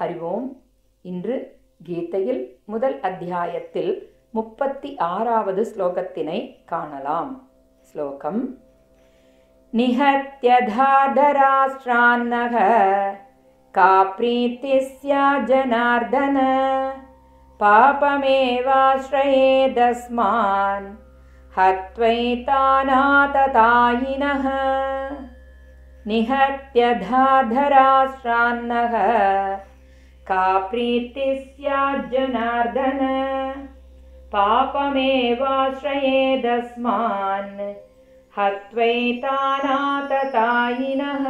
ஹரி ஓம் இன்று கீதையில் முதல் அத்தியாயத்தில் முப்பத்தி ஆறாவது ஸ்லோகத்தினை காணலாம் ஸ்லோகம் निहत्यधाधराष्ट्रान्नः का प्रीतिः स्यात् जनार्दन पापमेवाश्रयेदस्मान् हत्वैतानाततायिनः निहत्यधाधराष्ट्रान्नः का प्रीतिः स्यात् जनार्दन पापमेवाश्रयेदस्मान् हत्वैतानाततायिनः।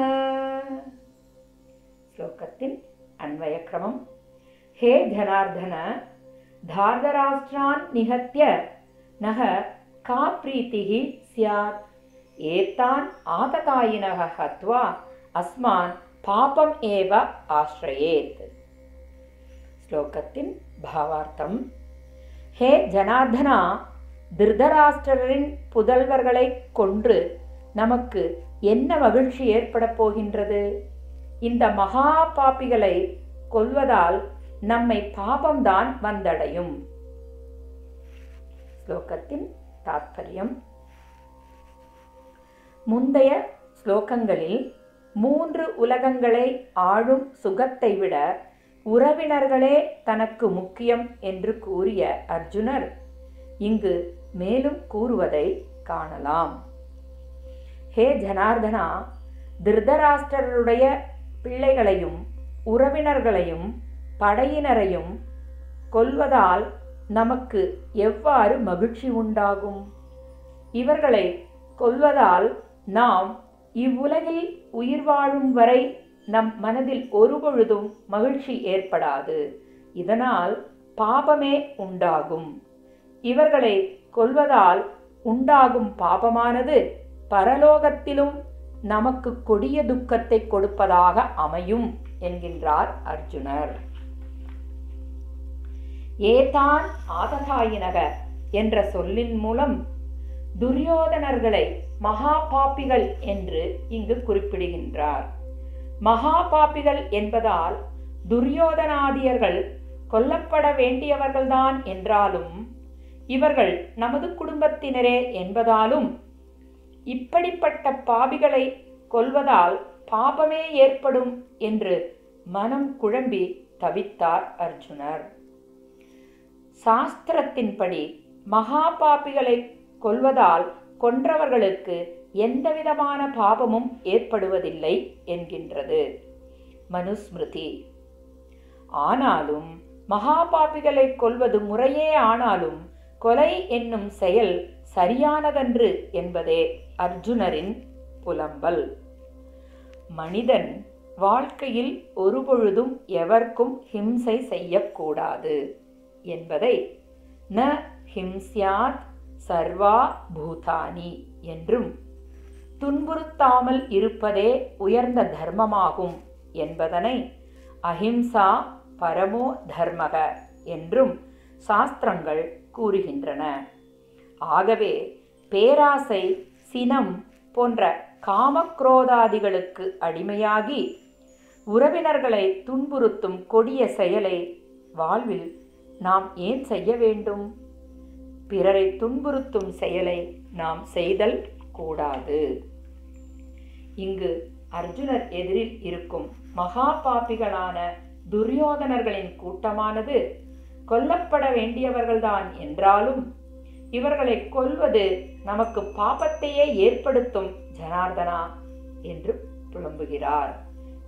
श्लोकतिन् अन्वयक्रमम्। हे धनार्दन धार्धराष्ट्रान् निहत्य नः का प्रीतिः स्यात्? एतान् आततायिनः हत्वा अस्मान् पापम् एव आश्रयेत्। ஸ்லோகத்தின் பாவார்த்தம். ஹே ஜனார்தனா திருதராஷ்டிரரின் புதல்வர்களை கொன்று நமக்கு என்ன மகிழ்ச்சி ஏற்பட போகின்றது? இந்த மகா பாப்பிகளை கொல்வதால் நம்மை பாபம்தான் வந்தடையும். ஸ்லோகத்தின் தாத்பரியம். முந்தைய ஸ்லோகங்களில் மூன்று உலகங்களை ஆளும் சுகத்தை விட உறவினர்களே தனக்கு முக்கியம் என்று கூறிய அர்ஜுனர் இங்கு மேலும் கூறுவதை காணலாம். ஹே ஜனார்தனா திருதராஷ்டருடைய பிள்ளைகளையும் உறவினர்களையும் படையினரையும் கொல்வதால் நமக்கு எவ்வாறு மகிழ்ச்சி உண்டாகும்? இவர்களை கொல்வதால் நாம் இவ்வுலகில் உயிர் வாழும் வரை நம் மனதில் ஒருபொழுதும் மகிழ்ச்சி ஏற்படாது. இதனால் பாபமே உண்டாகும். இவர்களை கொல்வதால் உண்டாகும் பாபமானது பரலோகத்திலும் நமக்கு கொடிய துக்கத்தை கொடுப்பதாக அமையும் என்கின்றார் அர்ஜுனர். ஏதான் ஆததாயினக என்ற சொல்லின் மூலம் துரியோதனர்களை மகா பாப்பிகள் என்று இங்கு குறிப்பிடுகின்றார். மகா பாப்பிகள் என்பதால் துரியோதனாதியர்கள் கொல்லப்பட வேண்டியவர்கள்தான் என்றாலும் இவர்கள் நமது குடும்பத்தினரே என்பதாலும் இப்படிப்பட்ட பாபிகளை கொல்வதால் பாபமே ஏற்படும் என்று மனம் குழம்பி தவித்தார் அர்ஜுனர். சாஸ்திரத்தின்படி மகா பாபிகளை கொல்வதால் கொன்றவர்களுக்கு எந்தவிதமான பாபமும் ஏற்படுவதில்லை என்கின்றது. மனுஸ்மிருதி. ஆனாலும் மகாபாபிகளை கொல்வது முறையே ஆனாலும் கொலை என்னும் செயல் சரியானதன்று என்பதே அர்ஜுனரின் புலம்பல். மனிதன் வாழ்க்கையில் ஒருபொழுதும் எவர்க்கும் ஹிம்சை செய்யக்கூடாது என்பதை ந ஹிம்சியாத் சர்வா பூதானி என்றும் துன்புறுத்தாமல் இருப்பதே உயர்ந்த தர்மமாகும் என்பதனை அஹிம்சா பரமோ தர்மக என்றும் சாஸ்திரங்கள் கூறுகின்றன. ஆகவே பேராசை சினம் போன்ற காமக்ரோதாதிகளுக்கு அடிமையாகி உறவினர்களை துன்புறுத்தும் கொடிய செயலை வாழ்வில் நாம் ஏன் செய்ய வேண்டும்? பிறரை துன்புறுத்தும் செயலை நாம் செய்தல் கூடாது. இங்கு அர்ஜுனர் எதிரில் இருக்கும் மகா பாப்பிகளான துரியோதனர்களின் கூட்டமானது கொல்லப்பட வேண்டியவர்கள்தான் என்றாலும் இவர்களை கொல்வது நமக்கு பாபத்தையே ஏற்படுத்தும் ஜனார்தனா என்று புலம்புகிறார்.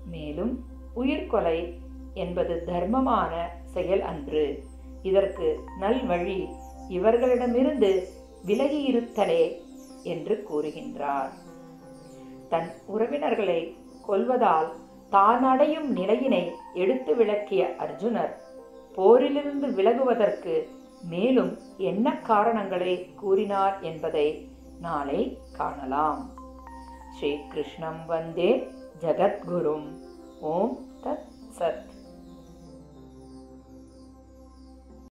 மேலும் உயிர்கொலை என்பது தர்மமான செயல் அன்று. இதற்கு நல்வழி இவர்களிடமிருந்து விலகியிருத்தலே என்று கூறுகின்றார். தன் உறவினர்களை கொல்வதால் தான் அடையும் நிலையினை எடுத்து விளக்கிய அர்ஜுனர் போரிலிருந்து விலகுவதற்கு மேலும் என்ன காரணங்களை கூறினார் என்பதை நாளை காணலாம். ஸ்ரீ கிருஷ்ணம் வந்தே ஜகத்குரும். ஓம் தத் சத்.